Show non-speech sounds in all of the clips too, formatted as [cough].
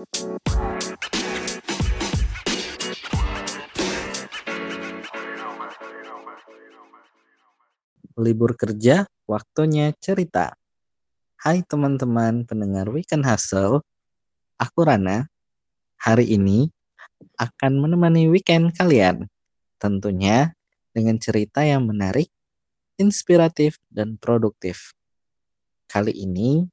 Libur kerja, waktunya cerita. Hai teman-teman pendengar Weekend Hustle, aku Rana. Hari ini akan menemani weekend kalian. Tentunya dengan cerita yang menarik, inspiratif, dan produktif. Kali ini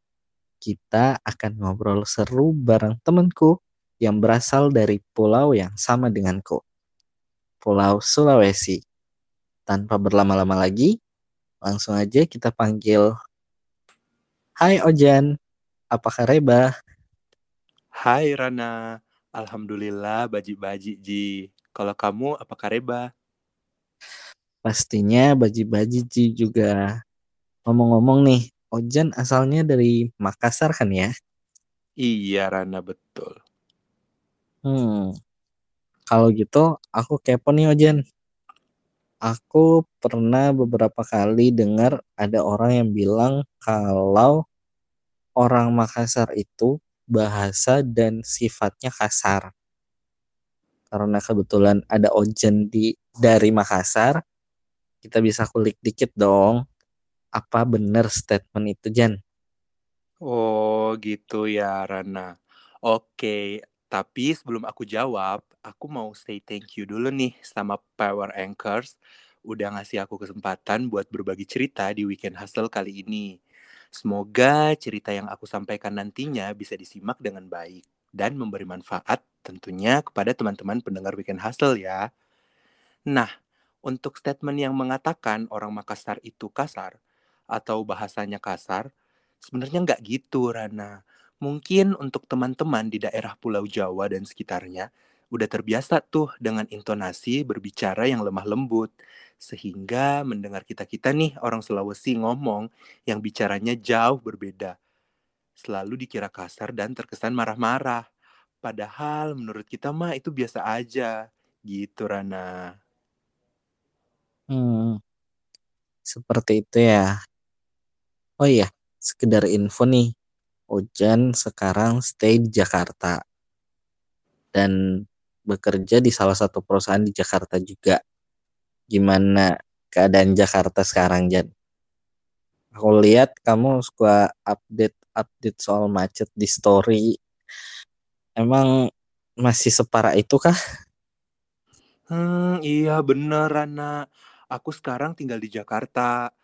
kita akan ngobrol seru bareng temanku yang berasal dari pulau yang sama denganku. Pulau Sulawesi. Tanpa berlama-lama lagi, langsung aja kita panggil. Hai Ojan, apa kabar? Hai Rana, Alhamdulillah baji-baji Ji. Kalau kamu apa kabar? Pastinya baji-baji Ji juga. Ngomong-ngomong nih, Ojan asalnya dari Makassar kan ya? Iya Rana betul. Hmm, kalau gitu aku kepo nih Ojan aku pernah beberapa kali dengar ada orang yang bilang kalau orang Makassar itu bahasa dan sifatnya kasar. Karena kebetulan ada Ojen di dari Makassar, kita bisa kulik dikit dong. Apa benar statement itu, Jan? Oh, gitu ya, Rana. Oke, tapi sebelum aku jawab, aku mau say thank you dulu nih sama Power Anchors udah ngasih aku kesempatan buat berbagi cerita di Weekend Hustle kali ini. Semoga cerita yang aku sampaikan nantinya bisa disimak dengan baik dan memberi manfaat tentunya kepada teman-teman pendengar Weekend Hustle ya. Nah, untuk statement yang mengatakan orang Makassar itu kasar atau bahasanya kasar, sebenarnya nggak gitu Rana. Mungkin untuk teman-teman di daerah Pulau Jawa dan sekitarnya, udah terbiasa tuh dengan intonasi berbicara yang lemah lembut. Sehingga mendengar kita-kita nih orang Sulawesi ngomong yang bicaranya jauh berbeda. Selalu dikira kasar dan terkesan marah-marah. Padahal menurut kita mah itu biasa aja. Gitu Rana. Hmm, seperti itu ya. Oh iya, sekedar info nih. Ojan sekarang stay di Jakarta dan bekerja di salah satu perusahaan di Jakarta juga. Gimana keadaan Jakarta sekarang, Jan? Aku lihat kamu suka update-update soal macet di story. Emang masih separah itu kah? Hmm, iya bener, Rana. Aku sekarang tinggal di Jakarta.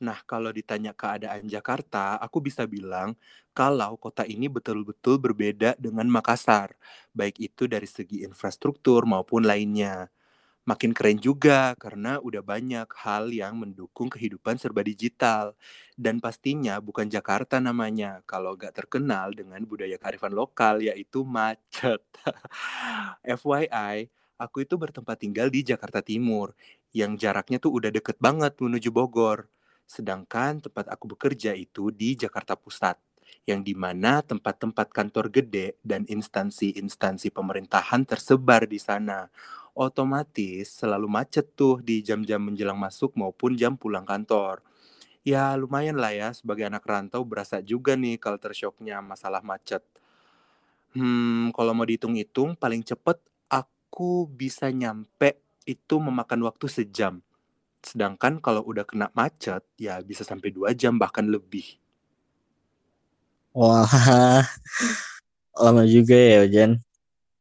Nah, kalau ditanya keadaan Jakarta, aku bisa bilang kalau kota ini betul-betul berbeda dengan Makassar, baik itu dari segi infrastruktur maupun lainnya. Makin keren juga karena udah banyak hal yang mendukung kehidupan serba digital. Dan pastinya bukan Jakarta namanya kalau gak terkenal dengan budaya kearifan lokal yaitu macet. [laughs] FYI, aku itu bertempat tinggal di Jakarta Timur yang jaraknya tuh udah deket banget menuju Bogor. Sedangkan tempat aku bekerja itu di Jakarta Pusat, yang di mana tempat-tempat kantor gede dan instansi-instansi pemerintahan tersebar di sana. Otomatis selalu macet tuh di jam-jam menjelang masuk maupun jam pulang kantor. Ya lumayan lah ya sebagai anak rantau berasa juga nih culture shocknya masalah macet. Hmm, kalau mau dihitung-hitung paling cepet aku bisa nyampe itu memakan waktu sejam Sedangkan kalau udah kena macet, ya bisa sampai dua jam bahkan lebih. Wah, [laughs] lama juga ya, Jan.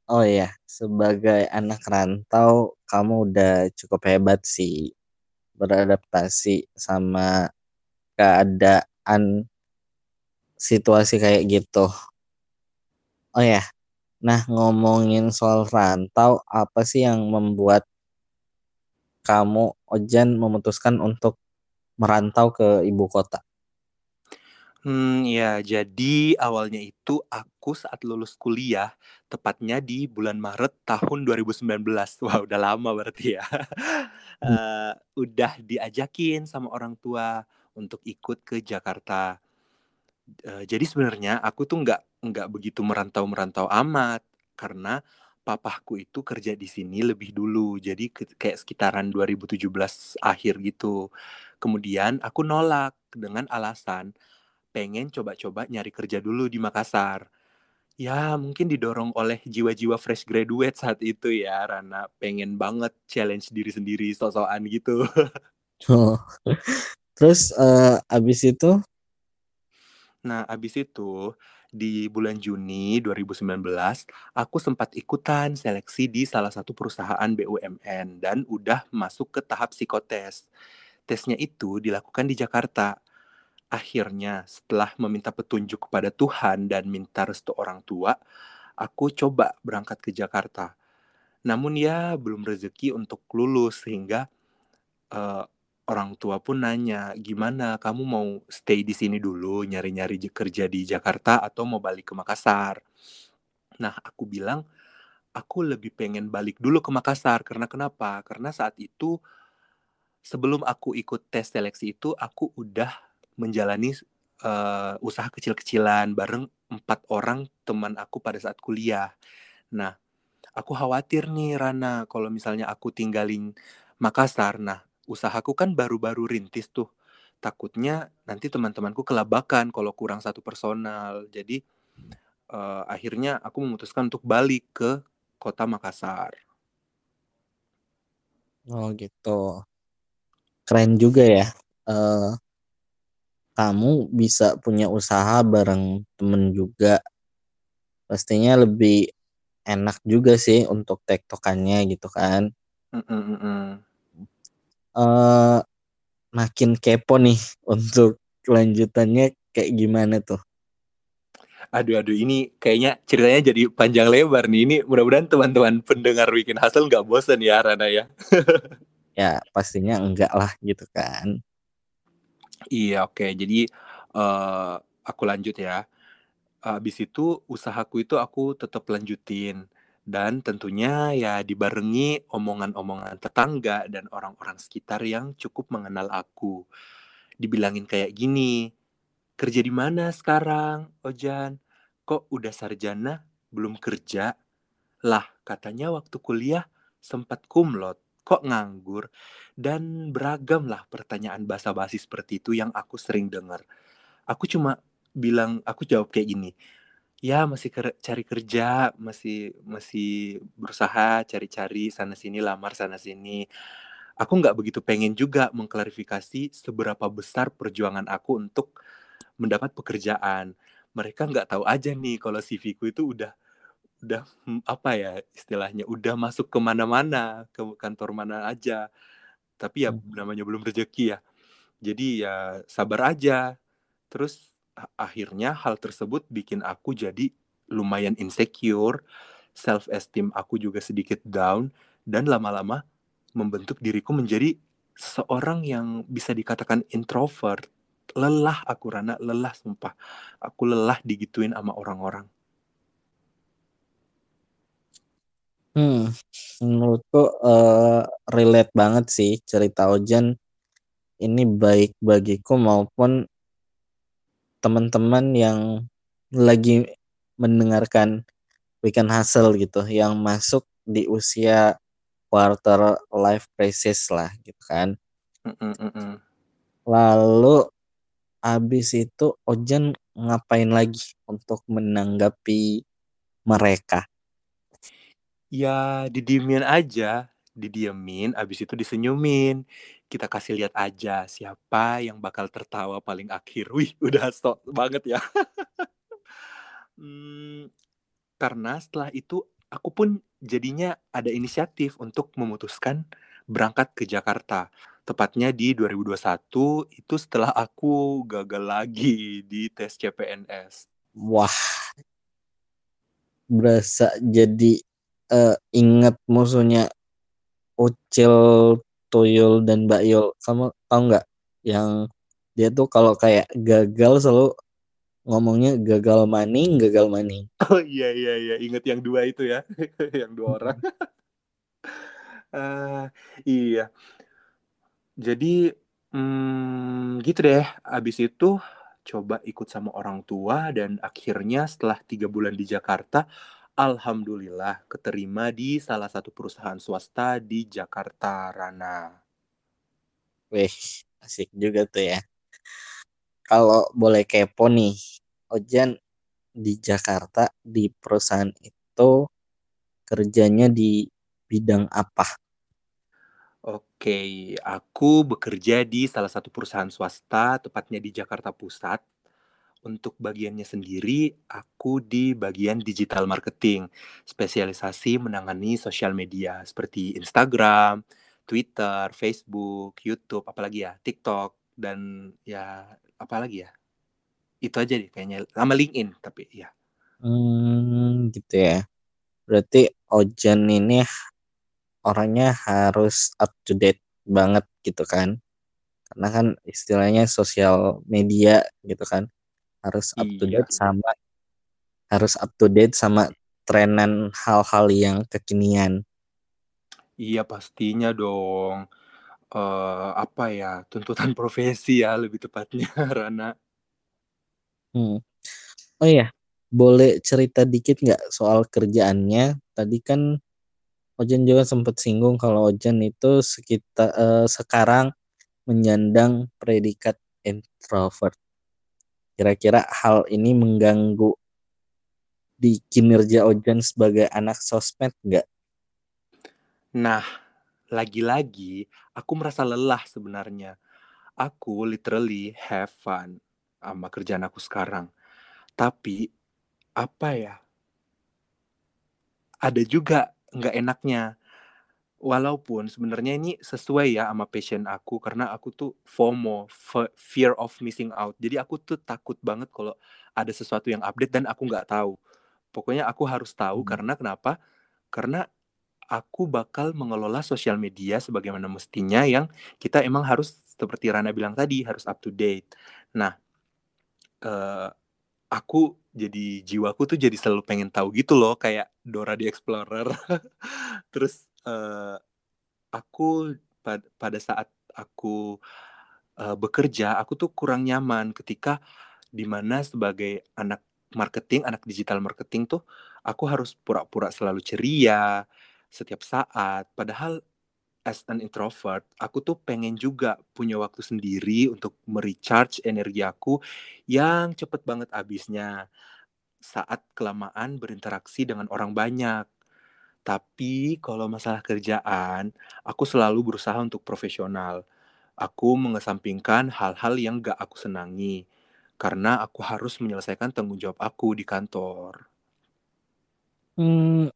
Oh iya, sebagai anak rantau, kamu udah cukup hebat sih beradaptasi sama keadaan situasi kayak gitu. Oh ya, nah ngomongin soal rantau, apa sih yang membuat kamu Ojan memutuskan untuk merantau ke ibu kota? Hmm, ya, jadi awalnya itu aku saat lulus kuliah, tepatnya di bulan Maret tahun 2019. [laughs] Wah, udah lama berarti ya. uh, [laughs] udah diajakin sama orang tua untuk ikut ke Jakarta. Uh, jadi sebenarnya aku tuh nggak nggak begitu merantau-merantau amat karena papahku itu kerja di sini lebih dulu. Jadi kayak sekitaran 2017 akhir gitu. Kemudian aku nolak dengan alasan pengen coba-coba nyari kerja dulu di Makassar. Ya, mungkin didorong oleh jiwa-jiwa fresh graduate saat itu ya, Rana. Pengen banget challenge diri sendiri, sok-sokan gitu. Oh. Terus uh, abis itu? Nah, abis itu di bulan Juni 2019, aku sempat ikutan seleksi di salah satu perusahaan BUMN dan udah masuk ke tahap psikotes. Tesnya itu dilakukan di Jakarta Akhirnya, setelah meminta petunjuk kepada Tuhan dan minta restu orang tua, aku coba berangkat ke Jakarta. Namun ya belum rezeki untuk lulus sehingga uh, orang tua pun nanya, gimana kamu mau stay di sini dulu, nyari-nyari kerja di Jakarta atau mau balik ke Makassar? Nah, aku bilang, aku lebih pengen balik dulu ke Makassar. Karena kenapa? Karena saat itu, sebelum aku ikut tes seleksi itu, aku udah menjalani uh, usaha kecil-kecilan bareng empat orang teman aku pada saat kuliah. Nah, aku khawatir nih Rana kalau misalnya aku tinggalin Makassar. Nah, usahaku kan baru-baru rintis tuh. Takutnya nanti teman-temanku kelabakan kalau kurang satu personal. Jadi uh, akhirnya aku memutuskan untuk balik ke kota Makassar. Oh gitu. Keren juga ya. Uh, kamu bisa punya usaha bareng temen juga pastinya lebih enak juga sih untuk tektokannya gitu kan mm -mm. Uh, makin kepo nih untuk kelanjutannya kayak gimana tuh? Aduh aduh ini kayaknya ceritanya jadi panjang lebar nih. Ini mudah-mudahan teman-teman pendengar bikin hasil nggak bosan ya Rana ya. [laughs] Ya pastinya enggak lah gitu kan. Iya, oke. Jadi uh, aku lanjut ya. Habis itu usahaku itu aku tetap lanjutin dan tentunya ya dibarengi omongan-omongan tetangga dan orang-orang sekitar yang cukup mengenal aku. Dibilangin kayak gini, kerja di mana sekarang, Ojan? Kok udah sarjana, belum kerja? Lah, katanya waktu kuliah sempat kumlot kok nganggur? Dan beragam lah pertanyaan basa-basi seperti itu yang aku sering dengar. Aku cuma bilang, aku jawab kayak gini, ya masih ker cari kerja, masih masih berusaha cari-cari sana sini, lamar sana sini. Aku nggak begitu pengen juga mengklarifikasi seberapa besar perjuangan aku untuk mendapat pekerjaan. Mereka nggak tahu aja nih kalau CV-ku itu udah udah hmm, apa ya istilahnya udah masuk ke mana-mana ke kantor mana aja tapi ya hmm. namanya belum rezeki ya jadi ya sabar aja terus akhirnya hal tersebut bikin aku jadi lumayan insecure self esteem aku juga sedikit down dan lama-lama membentuk diriku menjadi seorang yang bisa dikatakan introvert. Lelah aku Rana lelah sumpah. Aku lelah digituin sama orang-orang. Hmm, menurutku uh, relate banget sih cerita Ojan. Ini baik bagiku maupun teman-teman yang lagi mendengarkan weekend hustle gitu yang masuk di usia quarter life crisis lah gitu kan. Mm -mm. Lalu habis itu Ojan ngapain lagi untuk menanggapi mereka? ya didiemin aja didiemin abis itu disenyumin kita kasih lihat aja siapa yang bakal tertawa paling akhir. [laughs] Wih udah sok banget ya. Hmm, karena setelah itu aku pun jadinya ada inisiatif untuk memutuskan berangkat ke Jakarta. Tepatnya di 2021 itu setelah aku gagal lagi di tes CPNS wah. Berasa jadi uh, inget musuhnya Ucil, Tuyul dan Mbak Yul. Kamu tau nggak yang dia tuh kalau kayak gagal selalu ngomongnya gagal maning, gagal maning. Oh iya iya iya, inget yang dua itu ya, [laughs] yang dua orang. uh, [laughs] iya. Jadi hmm, gitu deh. Abis itu coba ikut sama orang tua dan akhirnya setelah tiga bulan di Jakarta Alhamdulillah keterima di salah satu perusahaan swasta di Jakarta, Rana. Wih, asik juga tuh ya. Kalau boleh kepo nih, Ojan di Jakarta di perusahaan itu kerjanya di bidang apa? Oke, aku bekerja di salah satu perusahaan swasta, tepatnya di Jakarta Pusat. Untuk bagiannya sendiri, aku di bagian digital marketing, spesialisasi menangani sosial media seperti Instagram, Twitter, Facebook, YouTube, apalagi ya, TikTok, dan ya apalagi ya. Itu aja deh kayaknya, sama LinkedIn tapi ya. Hmm, gitu ya. Berarti Ojan ini orangnya harus up to date banget gitu kan. Karena kan istilahnya sosial media gitu kan. Harus up to Iya. date sama harus up to date sama trenan hal-hal yang kekinian. Iya pastinya dong. Eh apa ya, tuntutan [laughs] profesi ya lebih tepatnya, [laughs] Rana. Hmm. Oh iya, boleh cerita dikit nggak soal kerjaannya? Tadi kan Ojan juga sempat singgung kalau Ojan itu sekitar eh, sekarang menyandang predikat introvert. Kira-kira hal ini mengganggu di kinerja Ojan sebagai anak sosmed nggak? Nah, lagi-lagi aku merasa lelah sebenarnya. Aku literally have fun sama kerjaan aku sekarang. Tapi apa ya? Ada juga nggak enaknya. Walaupun sebenarnya ini sesuai ya sama passion aku karena aku tuh FOMO, fe- fear of missing out. Jadi aku tuh takut banget kalau ada sesuatu yang update dan aku nggak tahu. Pokoknya aku harus tahu Hmm. karena kenapa? Karena aku bakal mengelola sosial media sebagaimana mestinya yang kita emang harus seperti Rana bilang tadi harus up to date. Nah, eh, aku jadi jiwaku tuh jadi selalu pengen tahu gitu loh kayak Dora the Explorer. [laughs] Terus eh, aku pad- pada saat aku eh, bekerja, aku tuh kurang nyaman ketika di mana sebagai anak marketing, anak digital marketing tuh aku harus pura-pura selalu ceria setiap saat. Padahal as an introvert, aku tuh pengen juga punya waktu sendiri untuk merecharge energi aku yang cepet banget habisnya saat kelamaan berinteraksi dengan orang banyak. Tapi kalau masalah kerjaan, aku selalu berusaha untuk profesional. Aku mengesampingkan hal-hal yang gak aku senangi. Karena aku harus menyelesaikan tanggung jawab aku di kantor. Hmm,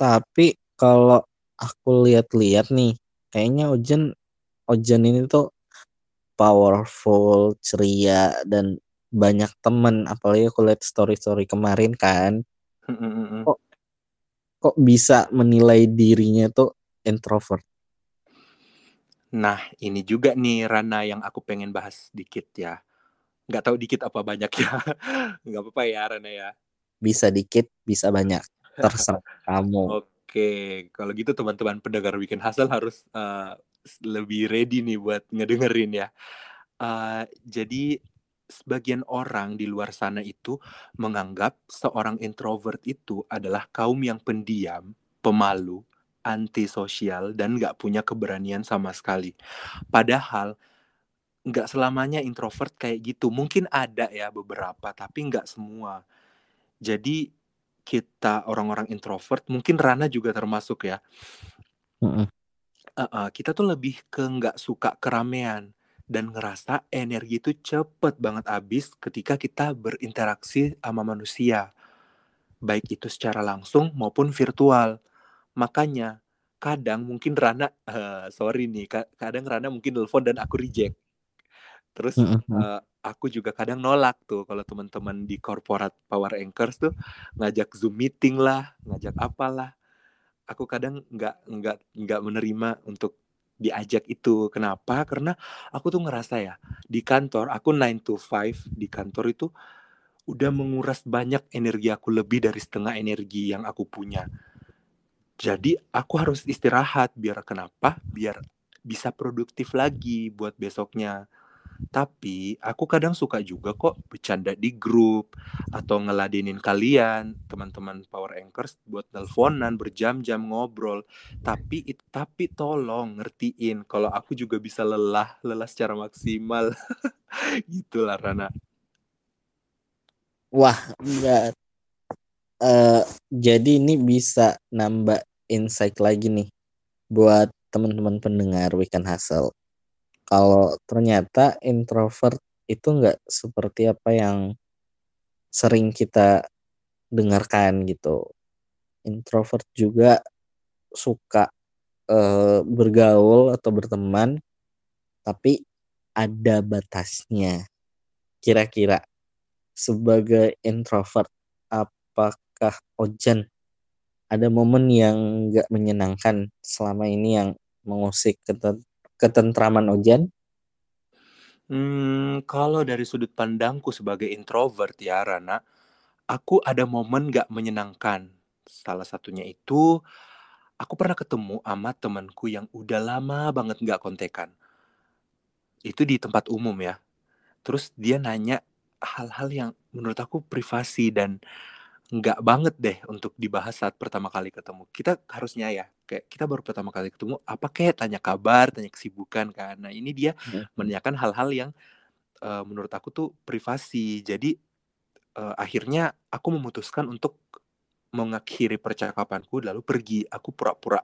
tapi kalau aku lihat-lihat nih, kayaknya Ojan Ojan ini tuh powerful, ceria dan banyak temen. Apalagi aku lihat story-story kemarin kan, kok kok bisa menilai dirinya tuh introvert. Nah, ini juga nih Rana yang aku pengen bahas dikit ya. Nggak tahu dikit apa banyak ya. [laughs] Nggak apa-apa ya Rana ya. Bisa dikit, bisa banyak. Terserah [laughs] kamu. Oke, kalau gitu teman-teman pendengar Weekend Hustle harus uh, lebih ready nih buat ngedengerin ya. Uh, jadi sebagian orang di luar sana itu menganggap seorang introvert itu adalah kaum yang pendiam, pemalu, antisosial, dan nggak punya keberanian sama sekali. Padahal nggak selamanya introvert kayak gitu. Mungkin ada ya beberapa, tapi nggak semua. Jadi kita orang-orang introvert, mungkin Rana juga termasuk ya. Mm-mm. Uh-uh, kita tuh lebih ke nggak suka keramaian dan ngerasa energi itu cepet banget habis ketika kita berinteraksi sama manusia. Baik itu secara langsung maupun virtual. Makanya kadang mungkin Rana, uh, sorry nih, kadang Rana mungkin telepon dan aku reject. Terus uh, aku juga kadang nolak tuh kalau teman-teman di corporate power anchors tuh ngajak zoom meeting lah, ngajak apalah. Aku kadang nggak nggak nggak menerima untuk diajak itu. Kenapa? Karena aku tuh ngerasa ya di kantor aku 9 to 5 di kantor itu udah menguras banyak energi aku lebih dari setengah energi yang aku punya. Jadi aku harus istirahat biar kenapa? Biar bisa produktif lagi buat besoknya. Tapi aku kadang suka juga kok bercanda di grup atau ngeladenin kalian, teman-teman Power Anchors buat teleponan berjam-jam ngobrol. Tapi tapi tolong ngertiin kalau aku juga bisa lelah, lelah secara maksimal. [laughs] Gitulah Rana. Wah, enggak. uh, jadi ini bisa nambah insight lagi nih buat teman-teman pendengar Weekend Hustle. Kalau ternyata introvert itu nggak seperti apa yang sering kita dengarkan gitu. Introvert juga suka uh, bergaul atau berteman, tapi ada batasnya. Kira-kira sebagai introvert, apakah Ojan ada momen yang nggak menyenangkan selama ini yang mengusik ketentraman Ojan? Hmm, kalau dari sudut pandangku sebagai introvert ya Rana, aku ada momen gak menyenangkan. Salah satunya itu aku pernah ketemu sama temanku yang udah lama banget gak kontekan. Itu di tempat umum ya. Terus dia nanya hal-hal yang menurut aku privasi dan nggak banget deh untuk dibahas saat pertama kali ketemu. Kita harusnya ya, kayak kita baru pertama kali ketemu, apa kayak tanya kabar, tanya kesibukan kan. Nah ini dia hmm. menanyakan hal-hal yang uh, menurut aku tuh privasi. Jadi uh, akhirnya aku memutuskan untuk mengakhiri percakapanku lalu pergi. Aku pura-pura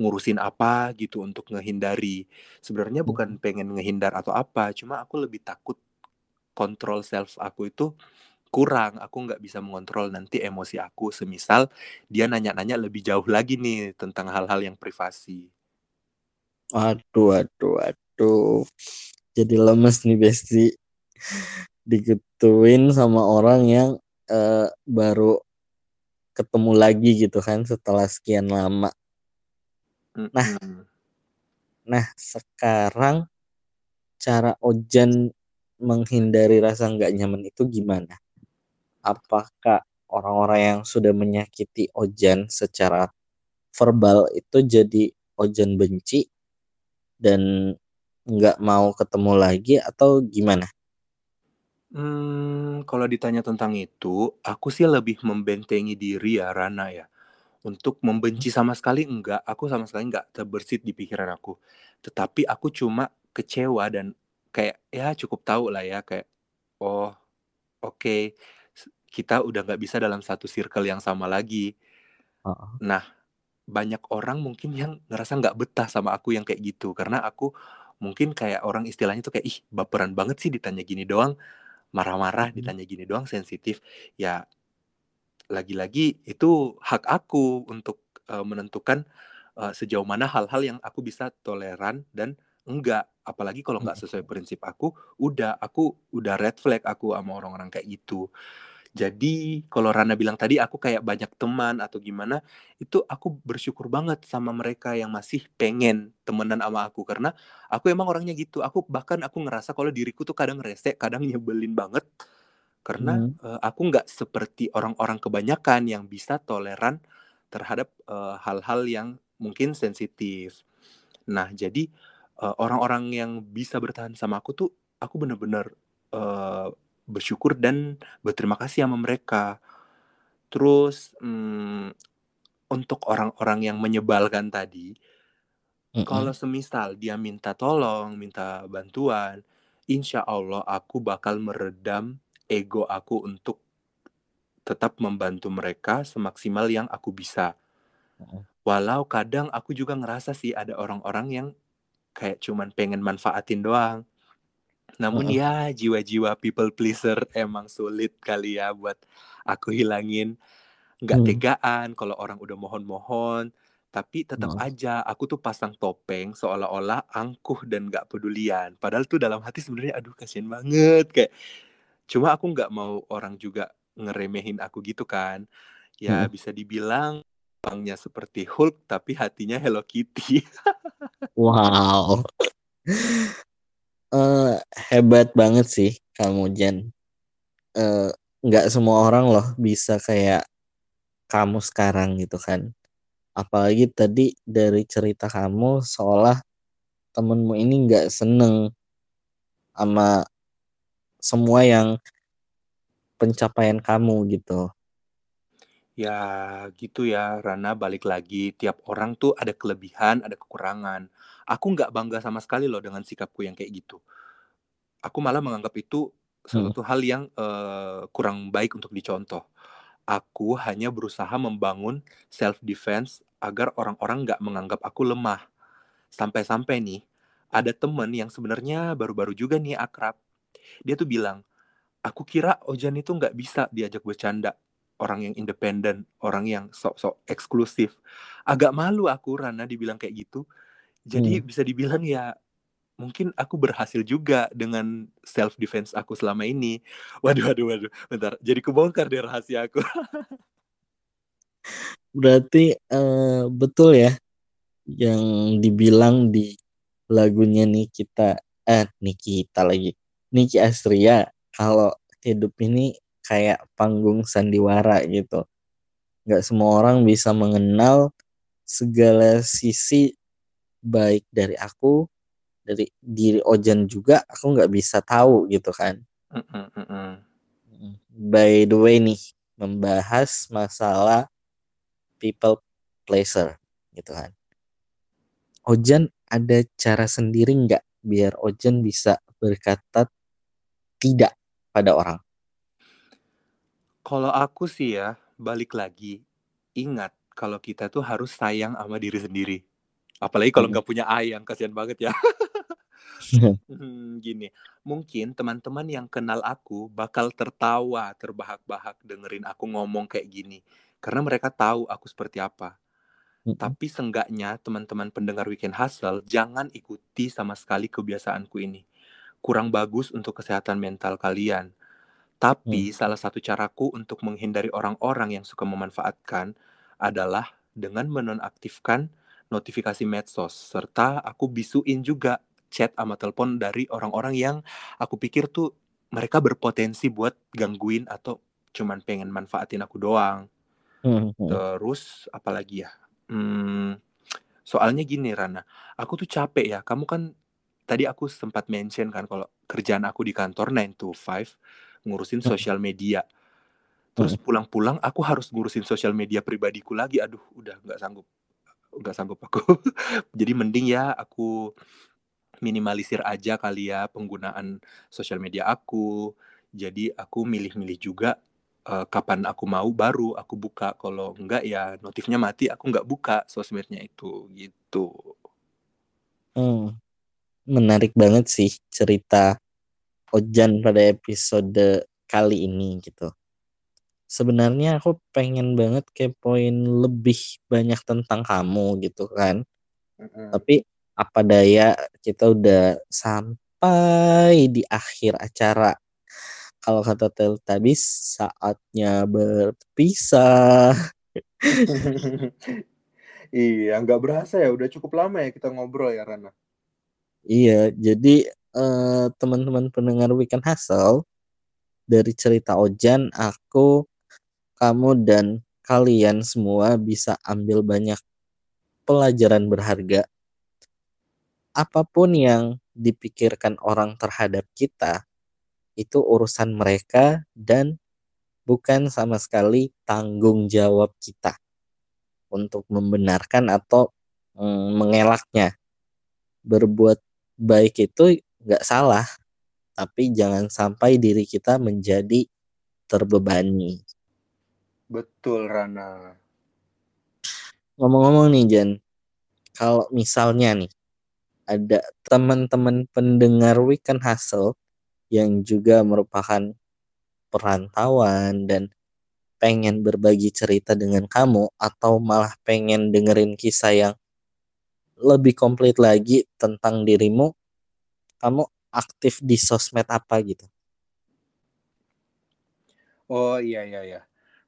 ngurusin apa gitu untuk ngehindari. Sebenarnya bukan pengen ngehindar atau apa, cuma aku lebih takut kontrol self aku itu kurang aku nggak bisa mengontrol nanti emosi aku. Semisal dia nanya-nanya lebih jauh lagi nih tentang hal-hal yang privasi. Waduh waduh waduh. Jadi lemes nih Besti. Digituin sama orang yang uh, baru ketemu lagi gitu kan setelah sekian lama. Nah nah sekarang cara Ojan menghindari rasa nggak nyaman itu gimana apakah orang-orang yang sudah menyakiti Ojan secara verbal itu jadi Ojan benci dan nggak mau ketemu lagi atau gimana? Hmm, kalau ditanya tentang itu, aku sih lebih membentengi diri ya Rana ya. Untuk membenci sama sekali enggak, aku sama sekali enggak terbersit di pikiran aku. Tetapi aku cuma kecewa dan kayak ya cukup tahu lah ya kayak oh oke okay, kita udah nggak bisa dalam satu circle yang sama lagi. Uh-uh. Nah, banyak orang mungkin yang ngerasa nggak betah sama aku yang kayak gitu karena aku mungkin kayak orang istilahnya tuh kayak ih baperan banget sih ditanya gini doang, marah-marah hmm. ditanya gini doang sensitif. Ya lagi-lagi itu hak aku untuk uh, menentukan uh, sejauh mana hal-hal yang aku bisa toleran dan enggak apalagi kalau nggak sesuai prinsip aku udah aku udah red flag aku sama orang-orang kayak gitu jadi kalau Rana bilang tadi aku kayak banyak teman atau gimana, itu aku bersyukur banget sama mereka yang masih pengen temenan sama aku karena aku emang orangnya gitu. Aku bahkan aku ngerasa kalau diriku tuh kadang rese, kadang nyebelin banget karena hmm. uh, aku nggak seperti orang-orang kebanyakan yang bisa toleran terhadap hal hal-hal yang mungkin sensitif. Nah, jadi uh, orang-orang yang bisa bertahan sama aku tuh aku bener-bener uh, bersyukur dan berterima kasih sama mereka. Terus hmm, untuk orang-orang yang menyebalkan tadi, mm -hmm. kalau semisal dia minta tolong, minta bantuan, insya Allah aku bakal meredam ego aku untuk tetap membantu mereka semaksimal yang aku bisa. Walau kadang aku juga ngerasa sih ada orang-orang yang kayak cuman pengen manfaatin doang. Namun uh -uh. ya jiwa-jiwa people pleaser emang sulit kali ya buat aku hilangin. Nggak hmm. tegaan kalau orang udah mohon-mohon, tapi tetap uh. aja aku tuh pasang topeng seolah-olah angkuh dan nggak pedulian. Padahal tuh dalam hati sebenarnya aduh kasihan banget kayak. Cuma aku nggak mau orang juga ngeremehin aku gitu kan. Ya uh. bisa dibilang bangnya seperti Hulk tapi hatinya Hello Kitty. [laughs] wow uh, hebat banget sih kamu Jen. Uh, nggak semua orang loh bisa kayak kamu sekarang gitu kan. Apalagi tadi dari cerita kamu seolah temenmu ini nggak seneng sama semua yang pencapaian kamu gitu. Ya gitu ya Rana balik lagi tiap orang tuh ada kelebihan ada kekurangan aku nggak bangga sama sekali loh dengan sikapku yang kayak gitu aku malah menganggap itu suatu hmm. hal yang uh, kurang baik untuk dicontoh Aku hanya berusaha membangun self defense agar orang-orang nggak menganggap aku lemah. Sampai-sampai nih, ada temen yang sebenarnya baru-baru juga nih akrab. Dia tuh bilang, aku kira Ojan itu nggak bisa diajak bercanda. Orang yang independen, orang yang sok-sok eksklusif. Agak malu aku Rana dibilang kayak gitu. Jadi Hmm. bisa dibilang ya mungkin aku berhasil juga dengan self defense aku selama ini. [laughs] Waduh, waduh, waduh. Bentar, jadi kebongkar deh rahasia aku. [laughs] Berarti eh, betul ya yang dibilang di lagunya Nikita eh Nikita lagi. Niki Astria kalau hidup ini kayak panggung sandiwara gitu. Gak semua orang bisa mengenal segala sisi baik dari aku, dari diri Ojan juga aku nggak bisa tahu gitu kan. Mm-mm, mm-mm. By the way nih, membahas masalah people pleasure gitu kan. Ojan ada cara sendiri nggak biar Ojan bisa berkata tidak pada orang? Kalau aku sih ya, balik lagi, ingat kalau kita tuh harus sayang sama diri sendiri. Apalagi kalau Hmm. nggak punya ayang, kasihan banget ya. [laughs] [laughs] Hmm, gini, mungkin teman-teman yang kenal aku bakal tertawa terbahak-bahak dengerin aku ngomong kayak gini. Karena mereka tahu aku seperti apa. Mm-mm. Tapi seenggaknya teman-teman pendengar Weekend Hustle jangan ikuti sama sekali kebiasaanku ini. Kurang bagus untuk kesehatan mental kalian. Tapi salah satu caraku untuk menghindari orang-orang yang suka memanfaatkan adalah dengan menonaktifkan notifikasi medsos serta aku bisuin juga chat sama telepon dari orang-orang yang aku pikir tuh mereka berpotensi buat gangguin atau cuman pengen manfaatin aku doang. Hmm, hmm. Terus apalagi ya? Hmm, soalnya gini Rana, aku tuh capek ya. Kamu kan tadi aku sempat mention kan kalau kerjaan aku di kantor 9 to 5 ngurusin Hmm. sosial media. Terus pulang-pulang aku harus ngurusin sosial media pribadiku lagi. Aduh, udah nggak sanggup. Nggak sanggup aku. [laughs] Jadi mending ya aku minimalisir aja kali ya penggunaan sosial media aku. Jadi aku milih-milih juga eh, kapan aku mau baru aku buka. Kalau enggak ya notifnya mati aku nggak buka sosmednya itu gitu. Hmm. Menarik banget sih cerita Ojan pada episode kali ini gitu. Sebenarnya aku pengen banget kepoin lebih banyak tentang kamu gitu kan. Tapi apa daya kita udah sampai di akhir acara. Kalau kata Teletubbies saatnya berpisah. [laughs] iya, nggak berasa ya. Udah cukup lama ya kita ngobrol ya, Rana. Iya, jadi eh, teman-teman pendengar Weekend Hustle dari cerita Ojan, aku, kamu dan kalian semua bisa ambil banyak pelajaran berharga. Apa pun yang dipikirkan orang terhadap kita itu urusan mereka dan bukan sama sekali tanggung jawab kita untuk membenarkan atau mm, mengelaknya. Berbuat baik itu nggak salah, tapi jangan sampai diri kita menjadi terbebani. Betul, Rana. Ngomong-ngomong nih Jan, kalau misalnya nih ada teman-teman pendengar Weekend Hustle yang juga merupakan perantauan dan pengen berbagi cerita dengan kamu atau malah pengen dengerin kisah yang lebih komplit lagi tentang dirimu, kamu aktif di sosmed apa gitu? Oh iya iya iya.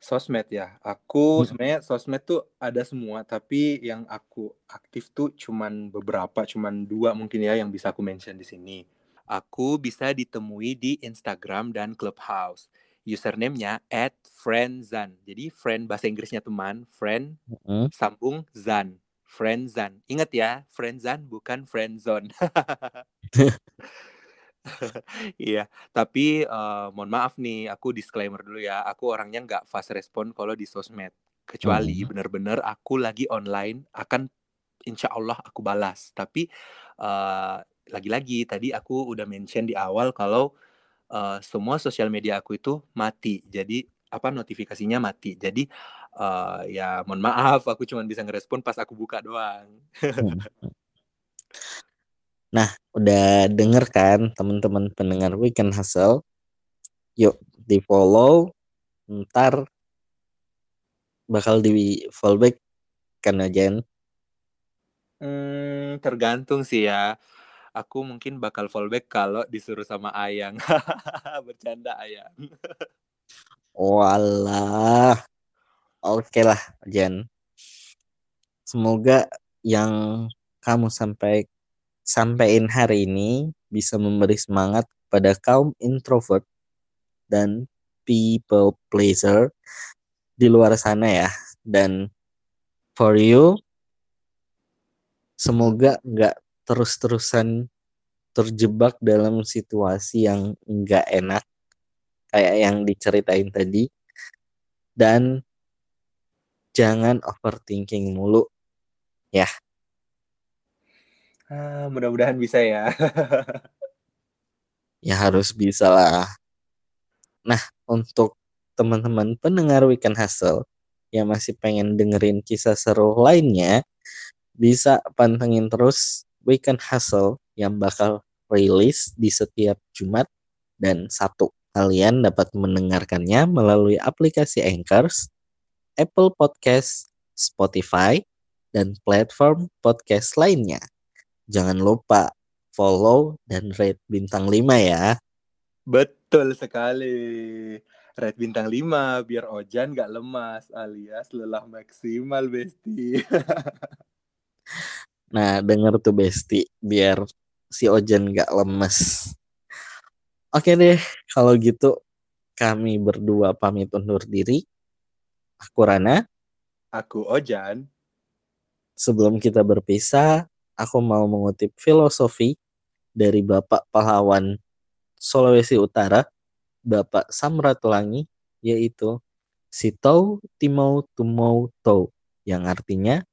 Sosmed ya. Aku Hmm. sebenarnya sosmed tuh ada semua, tapi yang aku aktif tuh cuman beberapa, cuman dua mungkin ya yang bisa aku mention di sini. Aku bisa ditemui di Instagram dan Clubhouse. Username-nya @friendzan. Jadi friend bahasa Inggrisnya teman, friend Hmm. sambung zan. Friendzan. Ingat ya, friendzan bukan friendzone. [laughs] [laughs] [laughs] Iya, tapi eh, mohon maaf nih, aku disclaimer dulu ya. Aku orangnya nggak fast respon kalau di sosmed. Kecuali Hmm. bener-bener aku lagi online, akan insya Allah aku balas. Tapi eh, lagi-lagi tadi aku udah mention di awal kalau eh, semua sosial media aku itu mati. Jadi apa notifikasinya mati. Jadi uh, ya mohon maaf aku cuma bisa ngerespon pas aku buka doang. Hmm. Nah, udah denger kan teman-teman pendengar Weekend Hustle? Yuk di follow, ntar bakal di fallback kan Jen? Hmm, tergantung sih ya. Aku mungkin bakal fallback kalau disuruh sama Ayang. [laughs] Bercanda Ayang. Walah. Oke lah, Jen. Semoga yang kamu sampai sampaikan hari ini bisa memberi semangat pada kaum introvert dan people pleaser di luar sana ya. Dan for you, semoga nggak terus-terusan terjebak dalam situasi yang nggak enak kayak yang diceritain tadi dan jangan overthinking mulu ya Ah, mudah-mudahan bisa ya. [laughs] ya harus bisa lah. Nah, untuk teman-teman pendengar Weekend Hustle yang masih pengen dengerin kisah seru lainnya, bisa pantengin terus Weekend Hustle yang bakal rilis di setiap Jumat dan Sabtu. Kalian dapat mendengarkannya melalui aplikasi Anchors, Apple Podcast, Spotify, dan platform podcast lainnya. Jangan lupa follow dan rate bintang 5 ya. Betul sekali. Rate bintang 5 biar Ojan gak lemas alias lelah maksimal Besti. [laughs] nah denger tuh Besti biar si Ojan gak lemes. Oke deh kalau gitu kami berdua pamit undur diri. Aku Rana. Aku Ojan. Sebelum kita berpisah, aku mau mengutip filosofi dari Bapak pahlawan Sulawesi Utara, Bapak Samratulangi, yaitu Sitau Timau Tumau Tau, yang artinya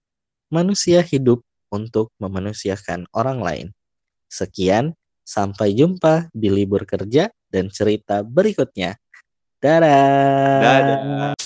manusia hidup untuk memanusiakan orang lain. Sekian, sampai jumpa di libur kerja dan cerita berikutnya. Dadah. Dadah.